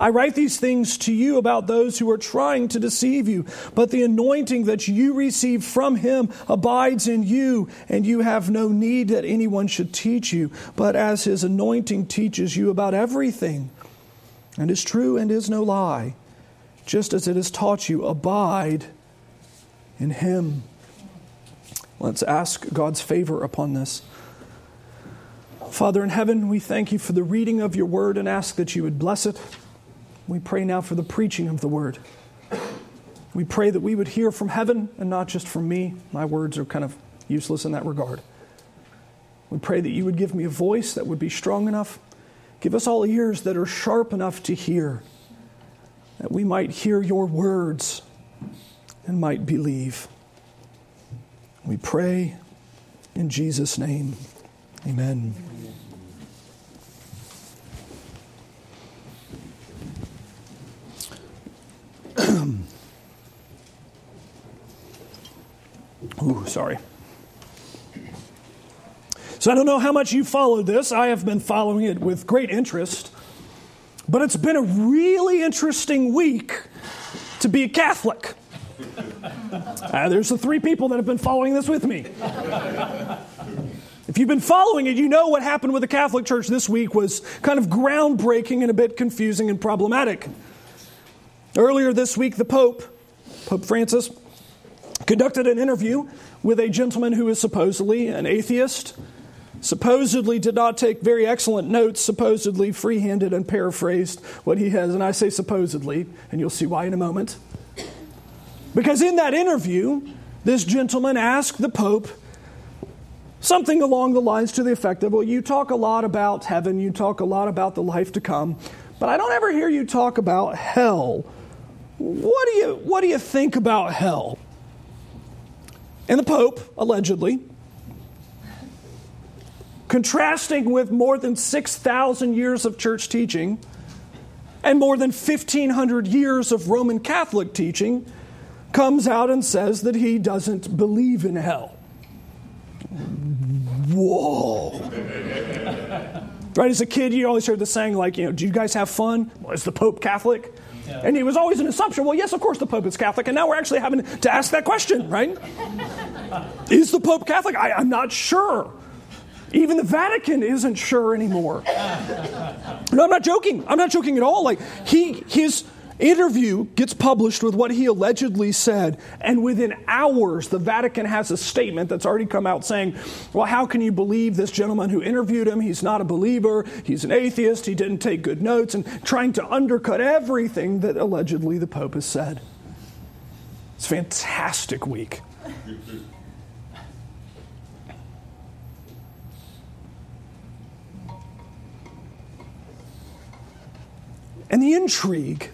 I write these things to you about those who are trying to deceive you, but the anointing that you receive from him abides in you, and you have no need that anyone should teach you, but as his anointing teaches you about everything, and is true and is no lie, just as it has taught you, abide in him. Let's ask God's favor upon this. Father in heaven, we thank you for the reading of your word and ask that you would bless it. We pray now for the preaching of the word. We pray that we would hear from heaven and not just from me. My words are kind of useless in that regard. We pray that you would give me a voice that would be strong enough. Give us all ears that are sharp enough to hear, that we might hear your words and might believe. We pray in Jesus' name. Amen. Ooh, sorry. So I don't know how much you followed this. I have been following it with great interest. But it's been a really interesting week to be a Catholic. Uh, there's the three people that have been following this with me. If you've been following it, you know what happened with the Catholic Church this week was kind of groundbreaking and a bit confusing and problematic. Earlier this week, the Pope, Pope Francis, conducted an interview with a gentleman who is supposedly an atheist, supposedly did not take very excellent notes, supposedly free handed and paraphrased what he has. And I say supposedly, and you'll see why in a moment. Because in that interview, this gentleman asked the Pope something along the lines to the effect of, Well, you talk a lot about heaven, you talk a lot about the life to come, but I don't ever hear you talk about hell. What do you, what do you think about hell? And the Pope, allegedly, contrasting with more than 6,000 years of church teaching and more than 1,500 years of Roman Catholic teaching, comes out and says that he doesn't believe in hell. Whoa. right, as a kid, you always heard the saying, like, you know, do you guys have fun? Well, is the Pope Catholic? Yeah. And it was always an assumption, well, yes, of course the Pope is Catholic. And now we're actually having to ask that question, right? is the Pope Catholic? I, I'm not sure. Even the Vatican isn't sure anymore. No, I'm not joking. I'm not joking at all. Like, he, his interview gets published with what he allegedly said, and within hours, the Vatican has a statement that's already come out saying, Well, how can you believe this gentleman who interviewed him? He's not a believer, he's an atheist, he didn't take good notes, and trying to undercut everything that allegedly the Pope has said. It's fantastic week. And the intrigue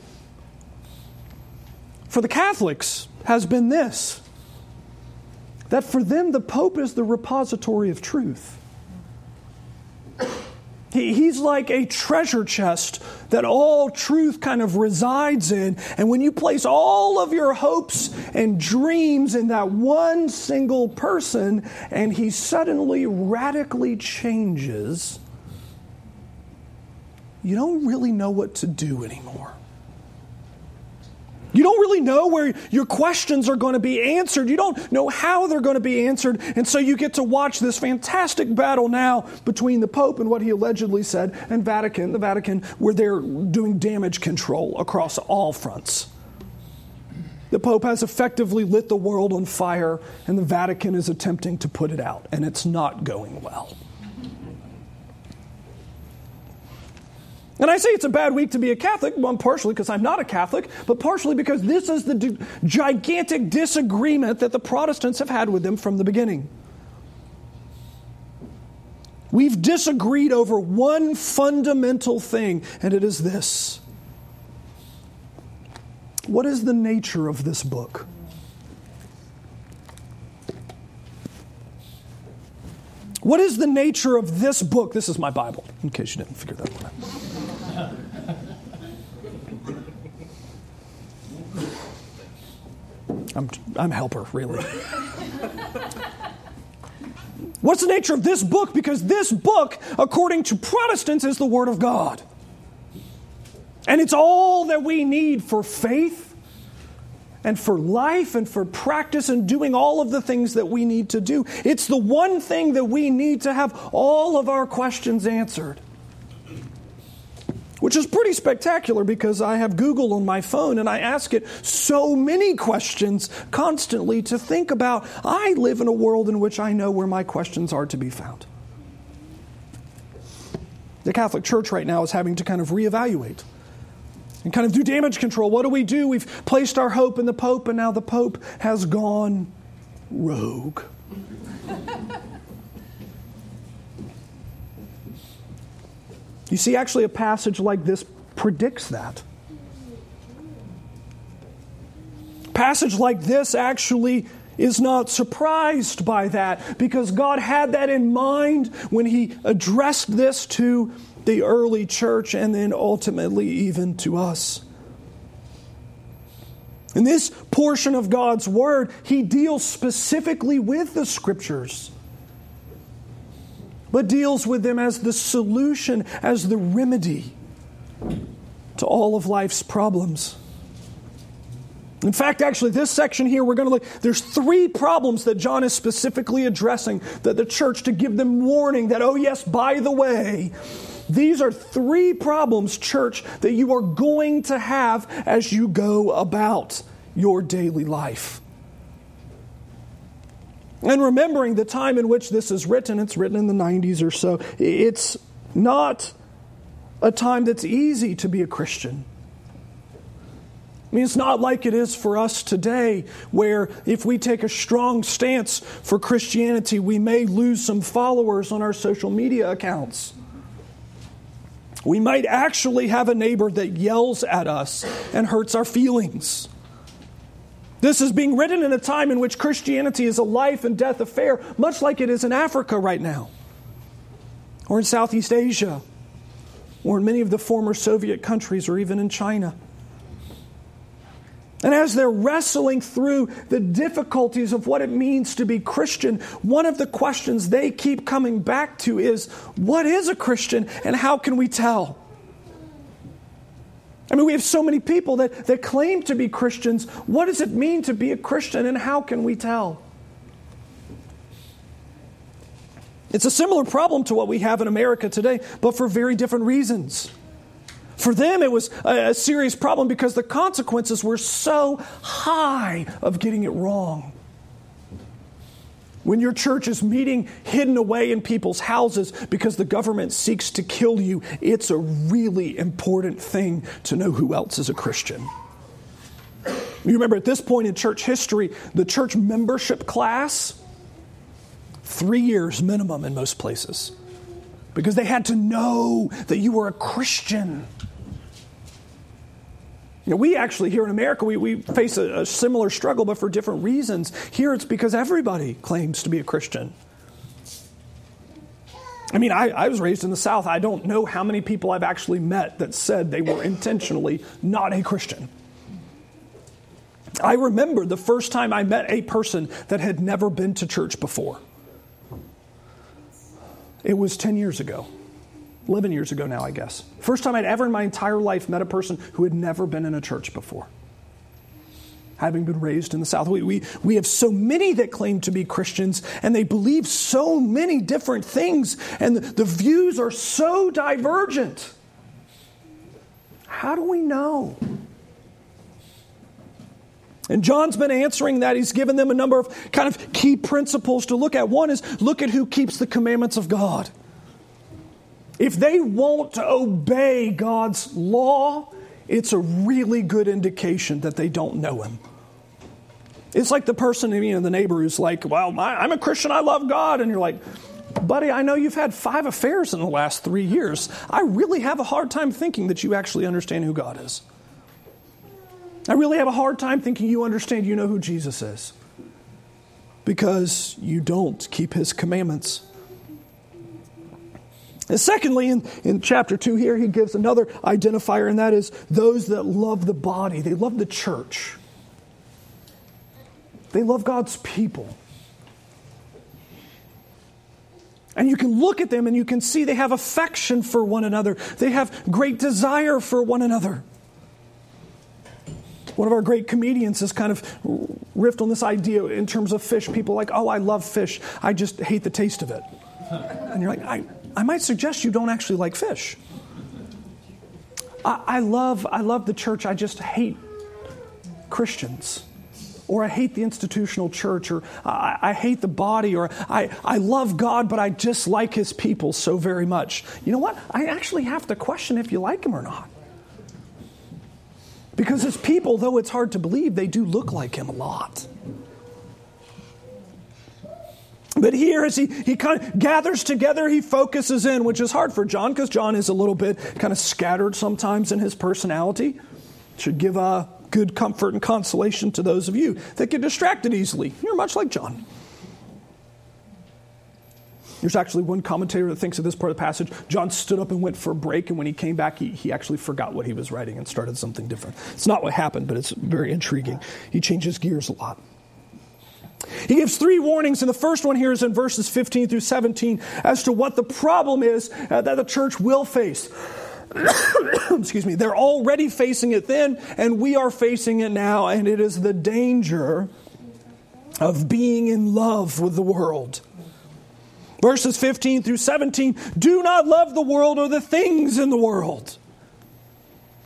for the Catholics has been this that for them the Pope is the repository of truth. he's like a treasure chest that all truth kind of resides in. And when you place all of your hopes and dreams in that one single person, and he suddenly radically changes, you don't really know what to do anymore. You don't really know where your questions are going to be answered. You don't know how they're going to be answered. And so you get to watch this fantastic battle now between the Pope and what he allegedly said and Vatican, the Vatican, where they're doing damage control across all fronts. The Pope has effectively lit the world on fire, and the Vatican is attempting to put it out, and it's not going well. And I say it's a bad week to be a Catholic, one partially because I'm not a Catholic, but partially because this is the d- gigantic disagreement that the Protestants have had with them from the beginning. We've disagreed over one fundamental thing, and it is this What is the nature of this book? What is the nature of this book? This is my Bible, in case you didn't figure that one out. I'm, I'm helper, really. What's the nature of this book? Because this book, according to Protestants, is the Word of God. And it's all that we need for faith and for life and for practice and doing all of the things that we need to do. It's the one thing that we need to have all of our questions answered. Which is pretty spectacular because I have Google on my phone and I ask it so many questions constantly to think about. I live in a world in which I know where my questions are to be found. The Catholic Church right now is having to kind of reevaluate and kind of do damage control. What do we do? We've placed our hope in the Pope, and now the Pope has gone rogue. You see, actually, a passage like this predicts that. passage like this actually is not surprised by that because God had that in mind when He addressed this to the early church and then ultimately even to us. In this portion of God's Word, He deals specifically with the Scriptures, but deals with them as the solution, as the remedy to all of life's problems. In fact, actually, this section here, we're going to look, there's three problems that John is specifically addressing that the church to give them warning that, oh, yes, by the way, these are three problems, church, that you are going to have as you go about your daily life. And remembering the time in which this is written, it's written in the 90s or so, it's not a time that's easy to be a Christian. I mean, it's not like it is for us today, where if we take a strong stance for Christianity, we may lose some followers on our social media accounts. We might actually have a neighbor that yells at us and hurts our feelings. This is being written in a time in which Christianity is a life and death affair, much like it is in Africa right now, or in Southeast Asia, or in many of the former Soviet countries, or even in China. And as they're wrestling through the difficulties of what it means to be Christian, one of the questions they keep coming back to is what is a Christian and how can we tell? I mean, we have so many people that, that claim to be Christians. What does it mean to be a Christian and how can we tell? It's a similar problem to what we have in America today, but for very different reasons. For them, it was a, a serious problem because the consequences were so high of getting it wrong. When your church is meeting hidden away in people's houses because the government seeks to kill you, it's a really important thing to know who else is a Christian. You remember at this point in church history, the church membership class, three years minimum in most places, because they had to know that you were a Christian. You know, we actually, here in America, we, we face a, a similar struggle, but for different reasons. Here it's because everybody claims to be a Christian. I mean, I, I, was raised in the South. I don't know how many people I've actually met that said they were intentionally not a Christian. I remember the first time I met a person that had never been to church before. It was 10 years ago. 11 years ago now, I guess. First time I'd ever in my entire life met a person who had never been in a church before. Having been raised in the South, we, we, we have so many that claim to be Christians, and they believe so many different things, and the, the views are so divergent. How do we know? And John's been answering that. He's given them a number of kind of key principles to look at. One is look at who keeps the commandments of God. If they won't obey God's law, it's a really good indication that they don't know Him. It's like the person, you know, the neighbor who's like, Well, I'm a Christian, I love God. And you're like, Buddy, I know you've had five affairs in the last three years. I really have a hard time thinking that you actually understand who God is. I really have a hard time thinking you understand you know who Jesus is because you don't keep his commandments. And secondly, in, in chapter 2 here, he gives another identifier, and that is those that love the body. They love the church, they love God's people. And you can look at them and you can see they have affection for one another. They have great desire for one another. One of our great comedians has kind of riffed on this idea in terms of fish. People like, oh, I love fish. I just hate the taste of it. And you're like, I, I might suggest you don't actually like fish. I, I love, I love the church. I just hate Christians or I hate the institutional church, or I, I, hate the body, or I, I love God, but I dislike his people so very much. You know what? I actually have to question if you like him or not. Because his people, though it's hard to believe, they do look like him a lot. But here, as he, he kind of gathers together, he focuses in, which is hard for John because John is a little bit kind of scattered sometimes in his personality. Should give a good comfort and consolation to those of you that get distracted easily. You're much like John. There's actually one commentator that thinks of this part of the passage. John stood up and went for a break, and when he came back, he, he actually forgot what he was writing and started something different. It's not what happened, but it's very intriguing. He changes gears a lot. He gives three warnings, and the first one here is in verses 15 through 17 as to what the problem is uh, that the church will face. Excuse me, they're already facing it then, and we are facing it now, and it is the danger of being in love with the world. Verses 15 through 17 do not love the world or the things in the world.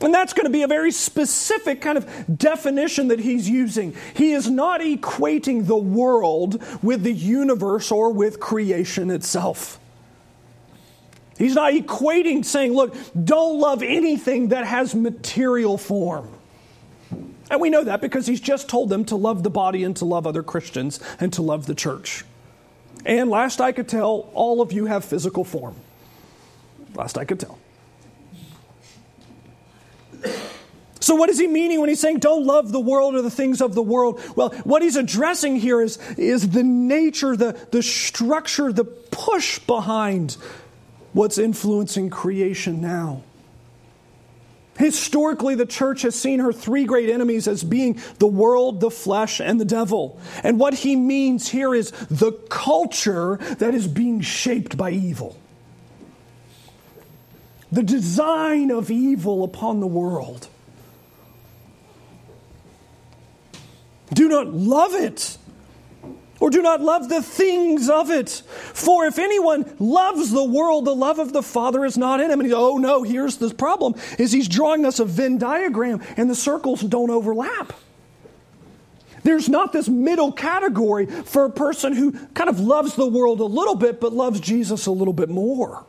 And that's going to be a very specific kind of definition that he's using. He is not equating the world with the universe or with creation itself. He's not equating, saying, look, don't love anything that has material form. And we know that because he's just told them to love the body and to love other Christians and to love the church. And last I could tell, all of you have physical form. Last I could tell. So, what is he meaning when he's saying don't love the world or the things of the world? Well, what he's addressing here is, is the nature, the, the structure, the push behind what's influencing creation now. Historically, the church has seen her three great enemies as being the world, the flesh, and the devil. And what he means here is the culture that is being shaped by evil. The design of evil upon the world. Do not love it or do not love the things of it. For if anyone loves the world, the love of the Father is not in him. And oh no, here's the problem, is he's drawing us a Venn diagram and the circles don't overlap. There's not this middle category for a person who kind of loves the world a little bit but loves Jesus a little bit more.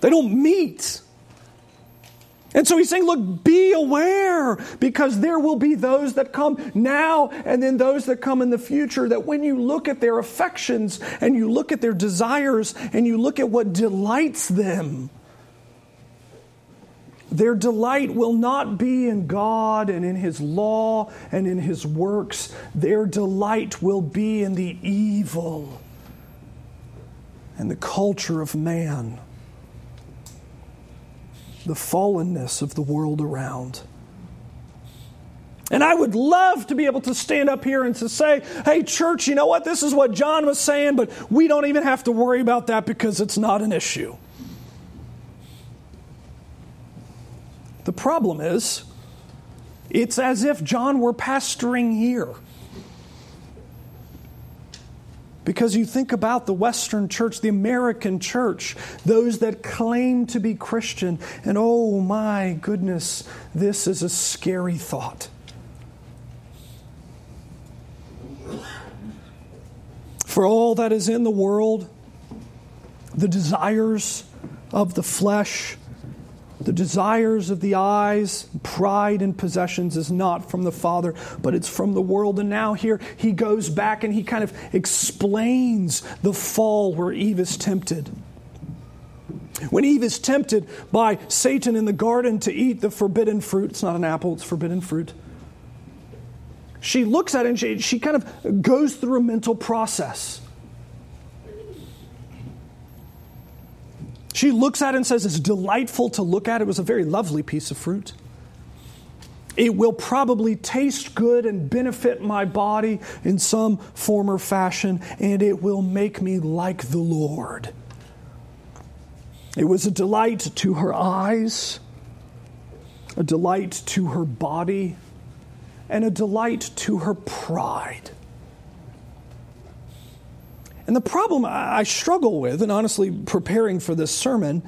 They don't meet. And so he's saying, look, be aware because there will be those that come now and then those that come in the future. That when you look at their affections and you look at their desires and you look at what delights them, their delight will not be in God and in His law and in His works. Their delight will be in the evil and the culture of man the fallenness of the world around. And I would love to be able to stand up here and to say, hey, church, you know what? This is what John was saying, but we don't even have to worry about that because it's not an issue. The problem is, it's as if John were pastoring here. Because you think about the Western church, the American church, those that claim to be Christian, and oh my goodness, this is a scary thought. For all that is in the world, the desires of the flesh, the desires of the eyes, pride and possessions is not from the Father, but it's from the world. And now here he goes back and he kind of explains the fall where Eve is tempted. When Eve is tempted by Satan in the garden to eat the forbidden fruit, it's not an apple, it's forbidden fruit. She looks at it and she, she kind of goes through a mental process. She looks at it and says, It's delightful to look at. It was a very lovely piece of fruit. It will probably taste good and benefit my body in some form or fashion, and it will make me like the Lord. It was a delight to her eyes, a delight to her body, and a delight to her pride. And the problem I struggle with, and honestly preparing for this sermon,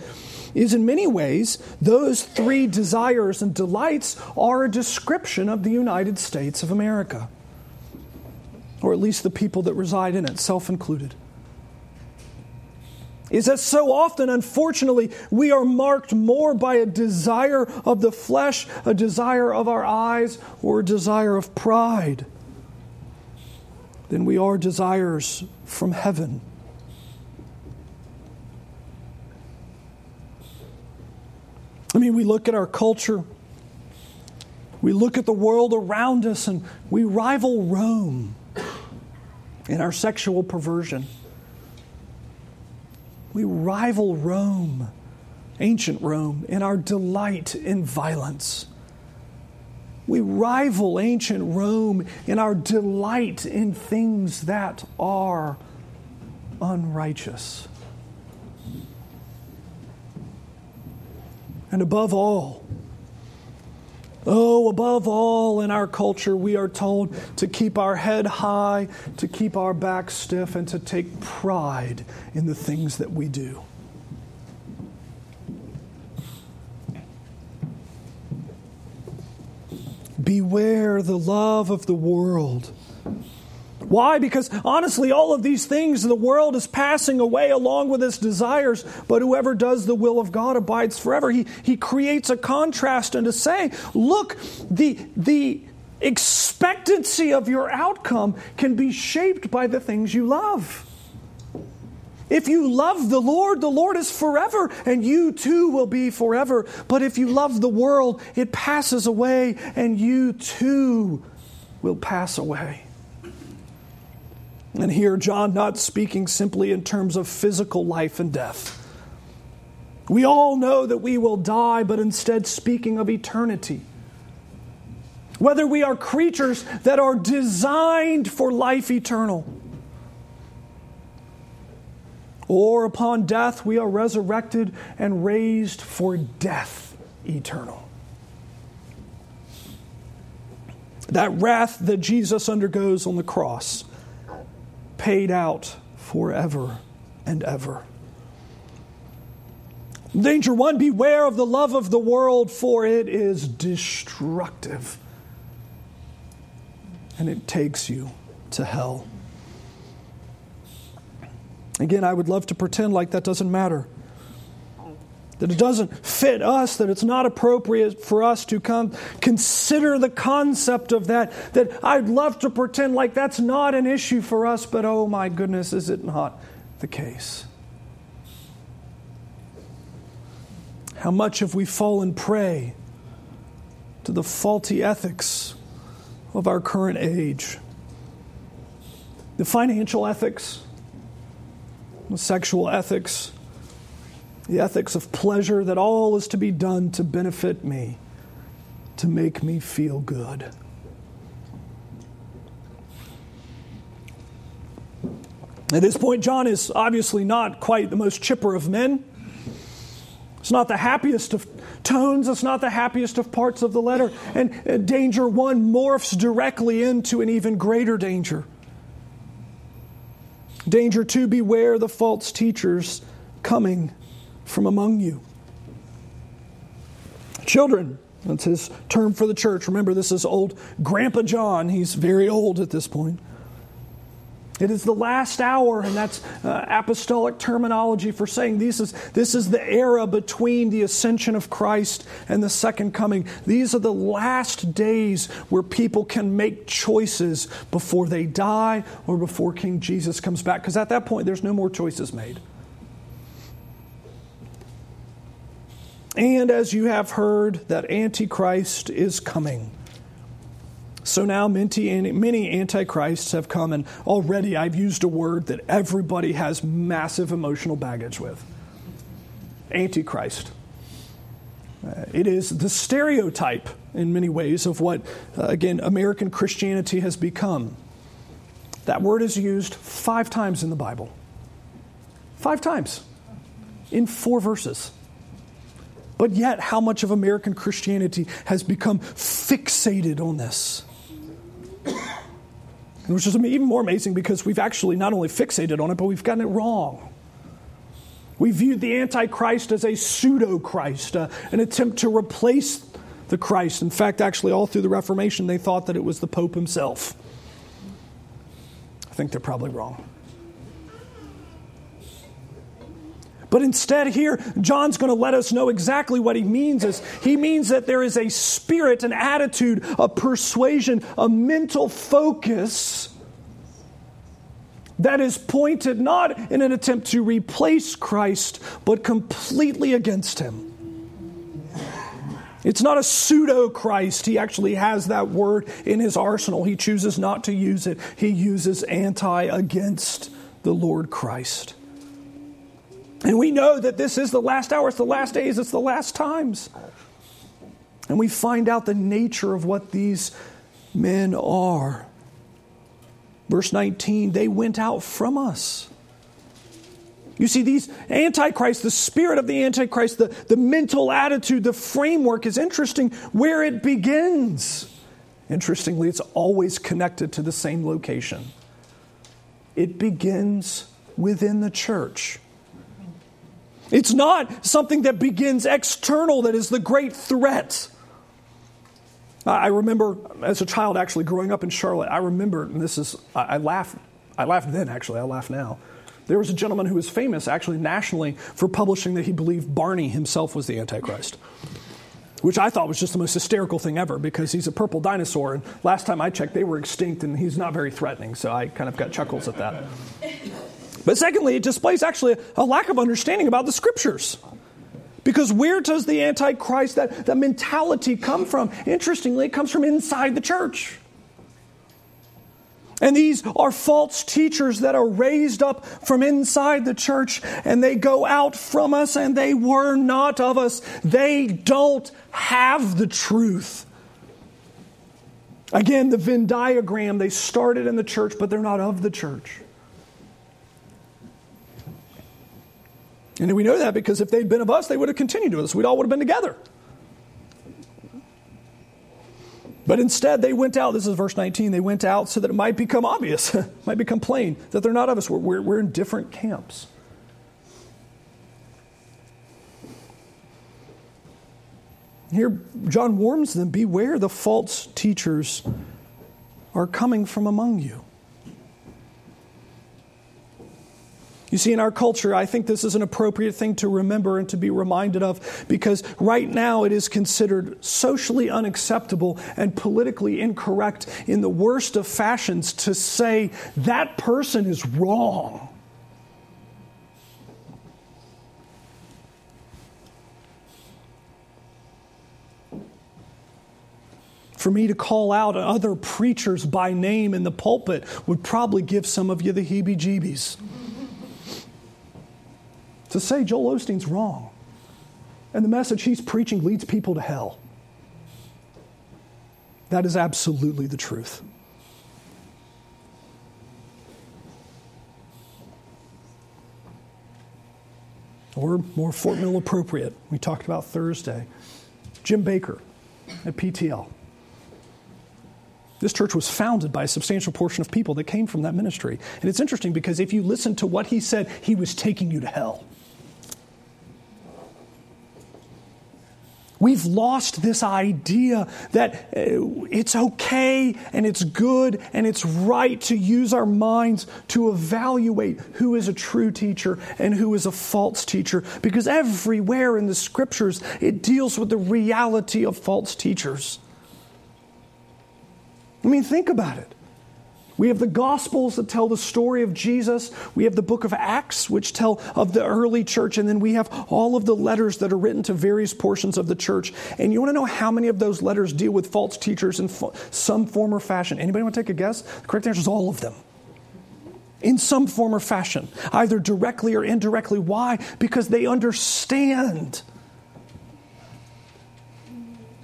is in many ways those three desires and delights are a description of the United States of America, or at least the people that reside in it, self included. Is that so often, unfortunately, we are marked more by a desire of the flesh, a desire of our eyes, or a desire of pride than we are desires from heaven. I mean, we look at our culture, we look at the world around us, and we rival Rome in our sexual perversion. We rival Rome, ancient Rome, in our delight in violence. We rival ancient Rome in our delight in things that are unrighteous. And above all, oh, above all in our culture, we are told to keep our head high, to keep our back stiff, and to take pride in the things that we do. Beware the love of the world why? Because honestly, all of these things, the world is passing away along with its desires, but whoever does the will of God abides forever. He, he creates a contrast and to say, look, the, the expectancy of your outcome can be shaped by the things you love. If you love the Lord, the Lord is forever, and you too will be forever. But if you love the world, it passes away, and you too will pass away. And here, John not speaking simply in terms of physical life and death. We all know that we will die, but instead speaking of eternity. Whether we are creatures that are designed for life eternal, or upon death we are resurrected and raised for death eternal. That wrath that Jesus undergoes on the cross paid out forever and ever. Danger one beware of the love of the world, for it is destructive and it takes you to hell. Again, I would love to pretend like that doesn't matter that it doesn't fit us, that it's not appropriate for us to come consider the concept of that, that I'd love to pretend like that's not an issue for us, but oh my goodness, is it not the case? How much have we fallen prey to the faulty ethics of our current age? The financial ethics, sexual ethics, the ethics of pleasure, that all is to be done to benefit me, to make me feel good. At this point, John is obviously not quite the most chipper of men. It's not the happiest of tones, it's not the happiest of parts of the letter. And danger one morphs directly into an even greater danger. Danger two beware the false teachers coming from among you. Children, that's his term for the church. Remember, this is old Grandpa John. He's very old at this point. It is the last hour, and that's uh, apostolic terminology for saying this is, this is the era between the ascension of Christ and the second coming. These are the last days where people can make choices before they die or before King Jesus comes back, because at that point, there's no more choices made. And as you have heard, that Antichrist is coming. So now many antichrists have come, and already I've used a word that everybody has massive emotional baggage with Antichrist. Uh, it is the stereotype in many ways of what, uh, again, American Christianity has become. That word is used five times in the Bible. Five times in four verses. But yet, how much of American Christianity has become fixated on this? Which is even more amazing because we've actually not only fixated on it, but we've gotten it wrong. We viewed the Antichrist as a pseudo Christ, uh, an attempt to replace the Christ. In fact, actually, all through the Reformation, they thought that it was the Pope himself. I think they're probably wrong. But instead, here, John's going to let us know exactly what he means. Is he means that there is a spirit, an attitude, a persuasion, a mental focus that is pointed not in an attempt to replace Christ, but completely against him. It's not a pseudo Christ. He actually has that word in his arsenal. He chooses not to use it, he uses anti against the Lord Christ. And we know that this is the last hour, it's the last days, it's the last times. And we find out the nature of what these men are. Verse 19, they went out from us. You see, these Antichrist, the spirit of the Antichrist, the, the mental attitude, the framework is interesting where it begins. Interestingly, it's always connected to the same location. It begins within the church. It's not something that begins external that is the great threat. I remember as a child actually growing up in Charlotte, I remember, and this is, I, laugh, I laughed then actually, I laugh now. There was a gentleman who was famous actually nationally for publishing that he believed Barney himself was the Antichrist. Which I thought was just the most hysterical thing ever because he's a purple dinosaur, and last time I checked, they were extinct, and he's not very threatening, so I kind of got chuckles at that. But secondly, it displays actually a lack of understanding about the scriptures. Because where does the Antichrist, that, that mentality come from? Interestingly, it comes from inside the church. And these are false teachers that are raised up from inside the church and they go out from us and they were not of us. They don't have the truth. Again, the Venn diagram, they started in the church, but they're not of the church. And we know that because if they'd been of us, they would have continued with us. We'd all would have been together. But instead, they went out. This is verse 19. They went out so that it might become obvious, might become plain that they're not of us. We're, we're, we're in different camps. Here, John warns them beware the false teachers are coming from among you. You see, in our culture, I think this is an appropriate thing to remember and to be reminded of because right now it is considered socially unacceptable and politically incorrect in the worst of fashions to say that person is wrong. For me to call out other preachers by name in the pulpit would probably give some of you the heebie jeebies to say Joel Osteen's wrong and the message he's preaching leads people to hell. That is absolutely the truth. Or more Fort Mill appropriate, we talked about Thursday. Jim Bakker at PTL. This church was founded by a substantial portion of people that came from that ministry. And it's interesting because if you listen to what he said, he was taking you to hell. We've lost this idea that uh, it's okay and it's good and it's right to use our minds to evaluate who is a true teacher and who is a false teacher because everywhere in the scriptures it deals with the reality of false teachers. I mean, think about it. We have the Gospels that tell the story of Jesus. We have the book of Acts, which tell of the early church. And then we have all of the letters that are written to various portions of the church. And you want to know how many of those letters deal with false teachers in some form or fashion? Anybody want to take a guess? The correct answer is all of them in some form or fashion, either directly or indirectly. Why? Because they understand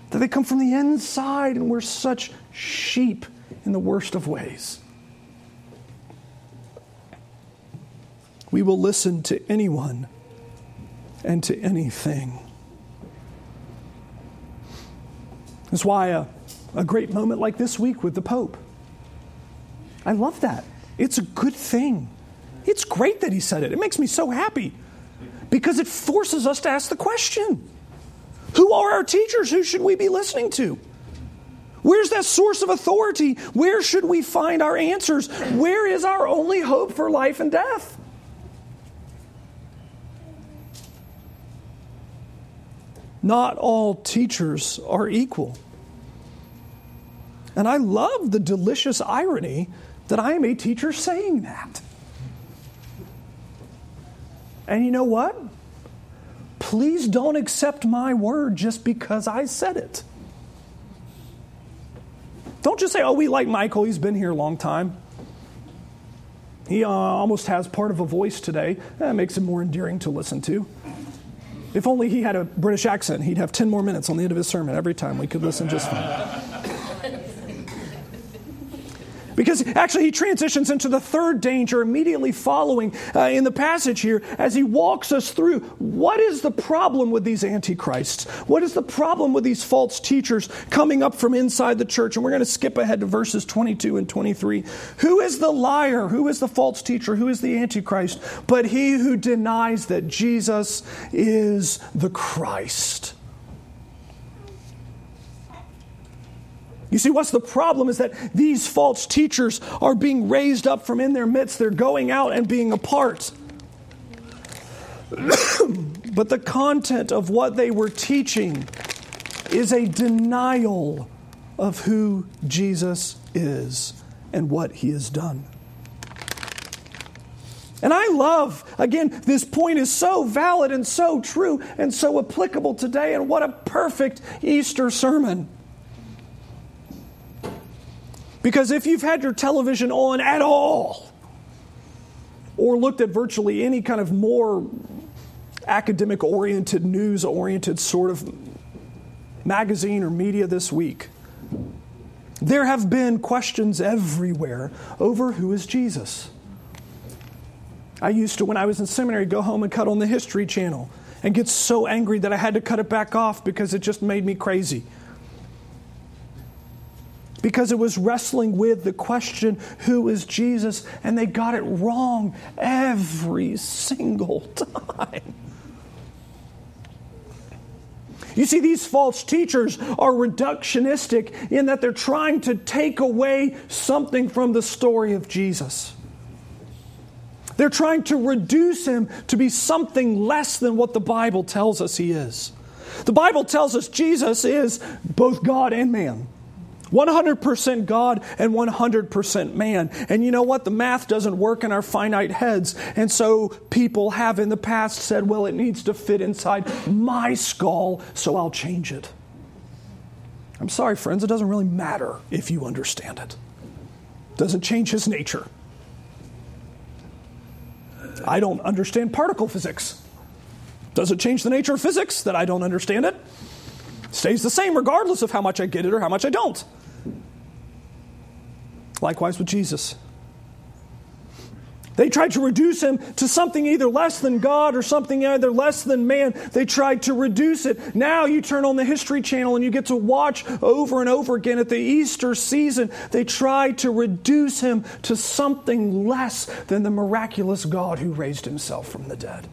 that they come from the inside and we're such sheep in the worst of ways. We will listen to anyone and to anything. That's why a, a great moment like this week with the Pope. I love that. It's a good thing. It's great that he said it. It makes me so happy because it forces us to ask the question Who are our teachers? Who should we be listening to? Where's that source of authority? Where should we find our answers? Where is our only hope for life and death? Not all teachers are equal. And I love the delicious irony that I am a teacher saying that. And you know what? Please don't accept my word just because I said it. Don't just say, oh, we like Michael, he's been here a long time. He uh, almost has part of a voice today. That makes him more endearing to listen to. If only he had a British accent, he'd have 10 more minutes on the end of his sermon every time. We could listen just fine. Because actually, he transitions into the third danger immediately following uh, in the passage here as he walks us through what is the problem with these antichrists? What is the problem with these false teachers coming up from inside the church? And we're going to skip ahead to verses 22 and 23. Who is the liar? Who is the false teacher? Who is the antichrist? But he who denies that Jesus is the Christ. You see, what's the problem is that these false teachers are being raised up from in their midst. They're going out and being apart. but the content of what they were teaching is a denial of who Jesus is and what he has done. And I love, again, this point is so valid and so true and so applicable today, and what a perfect Easter sermon. Because if you've had your television on at all, or looked at virtually any kind of more academic oriented, news oriented sort of magazine or media this week, there have been questions everywhere over who is Jesus. I used to, when I was in seminary, go home and cut on the History Channel and get so angry that I had to cut it back off because it just made me crazy because it was wrestling with the question, who is Jesus? And they got it wrong every single time. You see, these false teachers are reductionistic in that they're trying to take away something from the story of Jesus. They're trying to reduce him to be something less than what the Bible tells us he is. The Bible tells us Jesus is both God and man. 100% God and 100% man. And you know what? The math doesn't work in our finite heads. And so people have in the past said, well, it needs to fit inside my skull, so I'll change it. I'm sorry, friends, it doesn't really matter if you understand it. it doesn't change his nature. I don't understand particle physics. Does it change the nature of physics that I don't understand it? Stays the same regardless of how much I get it or how much I don't. Likewise with Jesus. They tried to reduce him to something either less than God or something either less than man. They tried to reduce it. Now you turn on the History Channel and you get to watch over and over again at the Easter season. They tried to reduce him to something less than the miraculous God who raised himself from the dead.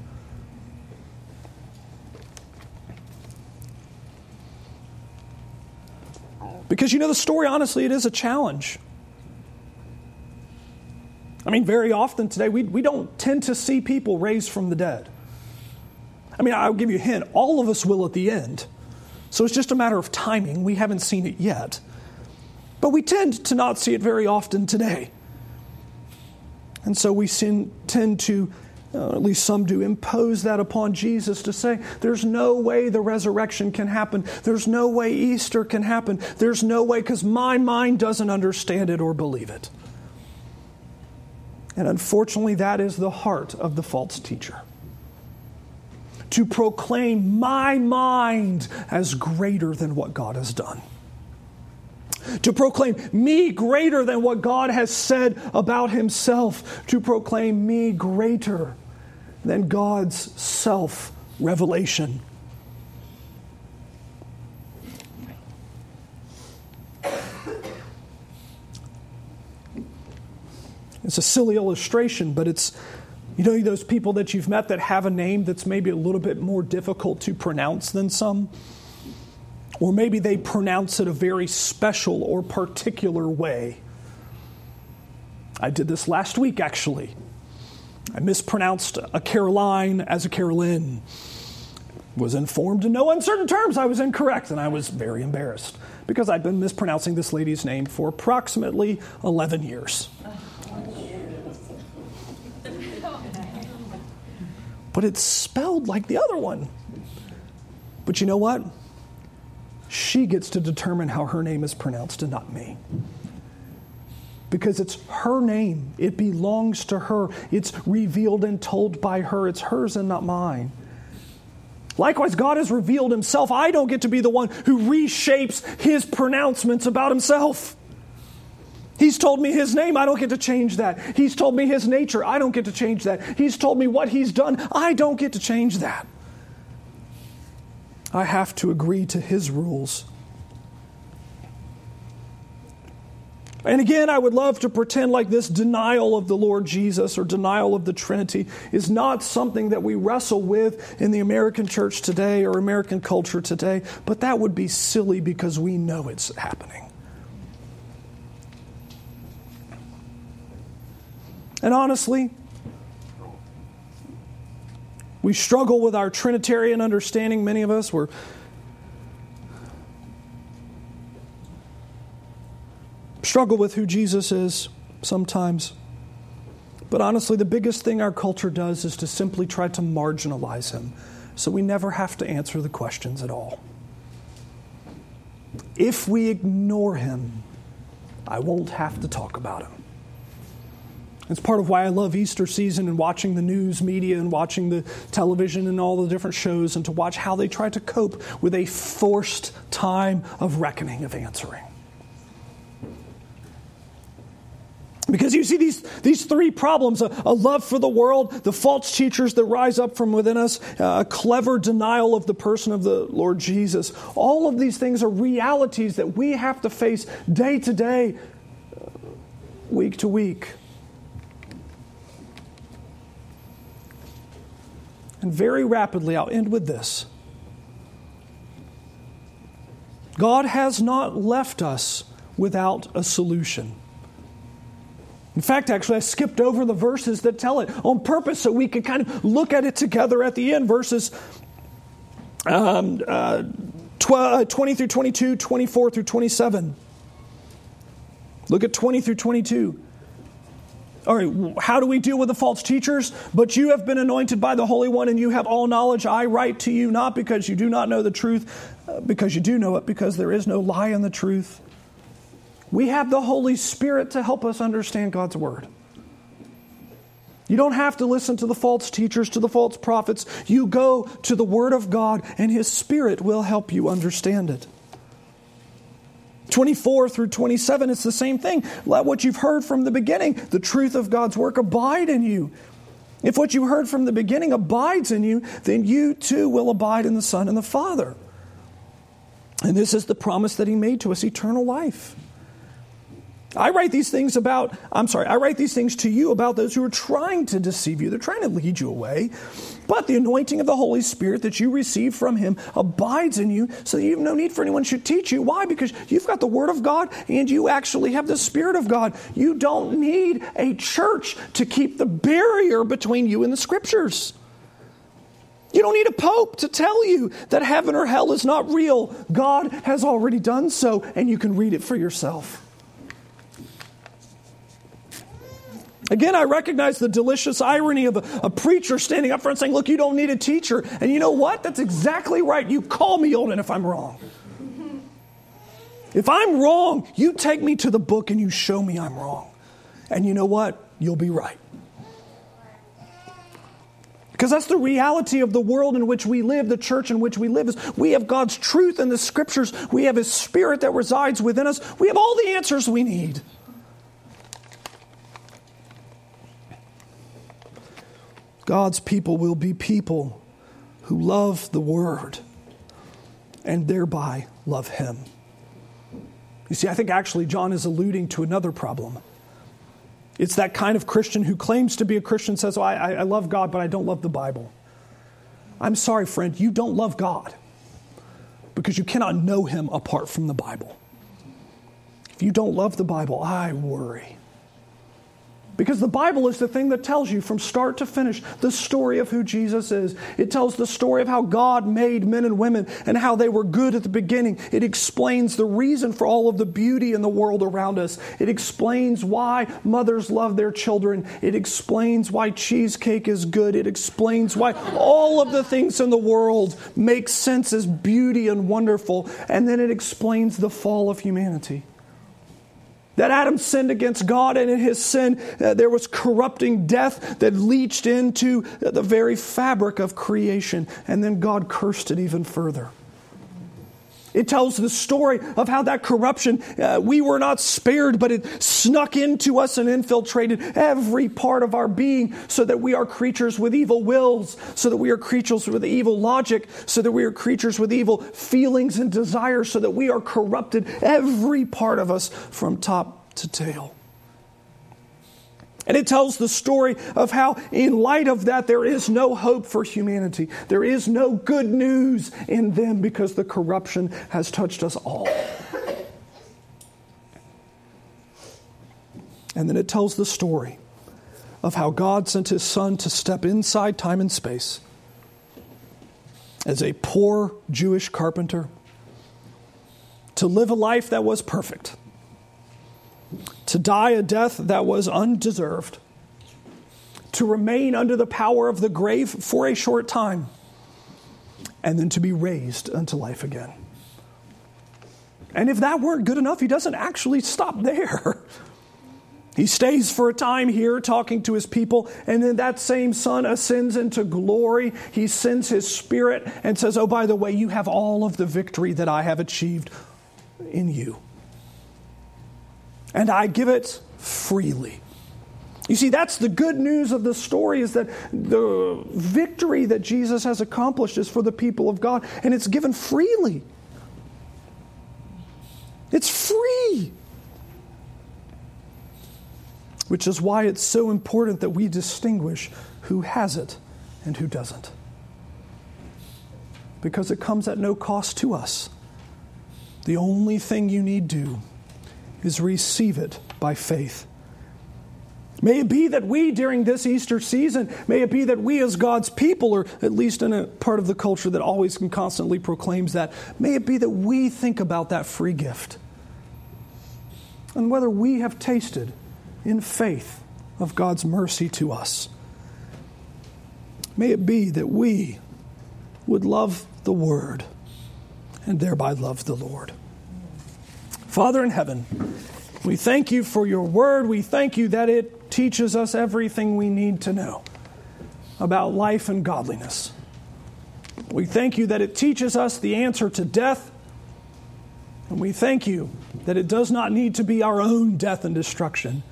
Because you know, the story, honestly, it is a challenge. I mean, very often today, we, we don't tend to see people raised from the dead. I mean, I'll give you a hint all of us will at the end. So it's just a matter of timing. We haven't seen it yet. But we tend to not see it very often today. And so we tend to, Uh, at least some do, impose that upon Jesus to say, there's no way the resurrection can happen. There's no way Easter can happen. There's no way because my mind doesn't understand it or believe it. And unfortunately, that is the heart of the false teacher. to proclaim my mind as greater than what God has done. To proclaim me greater than what God has said about himself. To proclaim me greater than God's self revelation. It's a silly illustration, but it's, you know, those people that you've met that have a name that's maybe a little bit more difficult to pronounce than some? Or maybe they pronounce it a very special or particular way. I did this last week, actually. I mispronounced a Caroline as a Carolyn. Was informed in no uncertain terms I was incorrect, and I was very embarrassed because I'd been mispronouncing this lady's name for approximately 11 years. but it's spelled like the other one. But you know what? She gets to determine how her name is pronounced and not me. Because it's her name, it belongs to her, it's revealed and told by her, it's hers and not mine. Likewise, God has revealed himself. I don't get to be the one who reshapes his pronouncements about himself. He's told me his name, I don't get to change that. He's told me his nature, I don't get to change that. He's told me what he's done, I don't get to change that. I have to agree to his rules. And again, I would love to pretend like this denial of the Lord Jesus or denial of the Trinity is not something that we wrestle with in the American church today or American culture today, but that would be silly because we know it's happening. And honestly, we struggle with our Trinitarian understanding, many of us. We're struggle with who Jesus is sometimes. But honestly, the biggest thing our culture does is to simply try to marginalize him so we never have to answer the questions at all. If we ignore him, I won't have to talk about him. It's part of why I love Easter season and watching the news media and watching the television and all the different shows and to watch how they try to cope with a forced time of reckoning, of answering. Because you see these, these three problems a, a, love for the world, the false teachers that rise up from within us, uh, a clever denial of the person of the Lord Jesus. All of these things are realities that we have to face day to day, week to week. And very rapidly, I'll end with this God has not left us without a solution. In fact, actually, I skipped over the verses that tell it on purpose so we could kind of look at it together at the end. Verses um, uh, uh 20 through 22, 24 through 27. Look at 20 through 22. All right, how do we deal with the false teachers? But you have been anointed by the Holy One and you have all knowledge. I write to you not because you do not know the truth, uh, because you do know it, because there is no lie in the truth. We have the Holy Spirit to help us understand God's Word. You don't have to listen to the false teachers, to the false prophets. You go to the Word of God, and His Spirit will help you understand it. 24 through 27, it's the same thing. Let what you've heard from the beginning, the truth of God's work, abide in you. If what you heard from the beginning abides in you, then you too will abide in the Son and the Father. And this is the promise that He made to us eternal life. I write these things about, I'm sorry, I write these things to you about those who are trying to deceive you. They're trying to lead you away. But the anointing of the Holy Spirit that you receive from Him abides in you so that you have no need for anyone to teach you. Why? Because you've got the Word of God and you actually have the Spirit of God. You don't need a church to keep the barrier between you and the Scriptures. You don't need a pope to tell you that heaven or hell is not real. God has already done so, and you can read it for yourself. Again, I recognize the delicious irony of a, a, preacher standing up front saying, Look, you don't need a teacher. And you know what? That's exactly right. You call me on it if I'm wrong. If I'm wrong, you take me to the book and you show me I'm wrong. And you know what? You'll be right. Because that's the reality of the world in which we live, the church in which we live is we have God's truth in the scriptures. We have his spirit that resides within us. We have all the answers we need. God's people will be people who love the word and thereby love him. You see, I think actually John is alluding to another problem. It's that kind of Christian who claims to be a Christian, says, oh, I, I love God, but I don't love the Bible. I'm sorry, friend, you don't love God because you cannot know Him apart from the Bible. If you don't love the Bible, I worry. Because the Bible is the thing that tells you from start to finish the story of who Jesus is. It tells the story of how God made men and women and how they were good at the beginning. It explains the reason for all of the beauty in the world around us. It explains why mothers love their children. It explains why cheesecake is good. It explains why all of the things in the world make sense as beauty and wonderful. And then it explains the fall of humanity. That Adam sinned against God, and in his sin, uh, there was corrupting death that leached into the very fabric of creation. And then God cursed it even further. It tells the story of how that corruption, uh, we were not spared, but it snuck into us and infiltrated every part of our being so that we are creatures with evil wills, so that we are creatures with evil logic, so that we are creatures with evil feelings and desires, so that we are corrupted, every part of us from top to tail. And it tells the story of how, in light of that, there is no hope for humanity. There is no good news in them because the corruption has touched us all. And then it tells the story of how God sent his son to step inside time and space as a poor Jewish carpenter to live a life that was perfect to die a death that was undeserved, to remain under the power of the grave for a short time, and then to be raised unto life again. And if that weren't good enough, he doesn't actually stop there. He stays for a time here talking to his people, and then that same son ascends into glory. He sends his spirit and says, Oh, by the way, you have all of the victory that I have achieved in you and I give it freely. You see, that's the good news of the story is that the victory that Jesus has accomplished is for the people of God, and it's given freely. It's free. Which is why it's so important that we distinguish who has it and who doesn't. Because it comes at no cost to us. The only thing you need do is receive it by faith. May it be that we, during this Easter season, may it be that we as God's people, or at least in a part of the culture that always and constantly proclaims that, may it be that we think about that free gift and whether we have tasted in faith of God's mercy to us. May it be that we would love the Word and thereby love the Lord. Father in heaven, we thank you for your word. We thank you that it teaches us everything we need to know about life and godliness. We thank you that it teaches us the answer to death. And we thank you that it does not need to be our own death and destruction,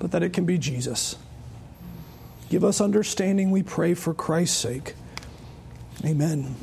but that it can be Jesus. Give us understanding, we pray, for Christ's sake. Amen.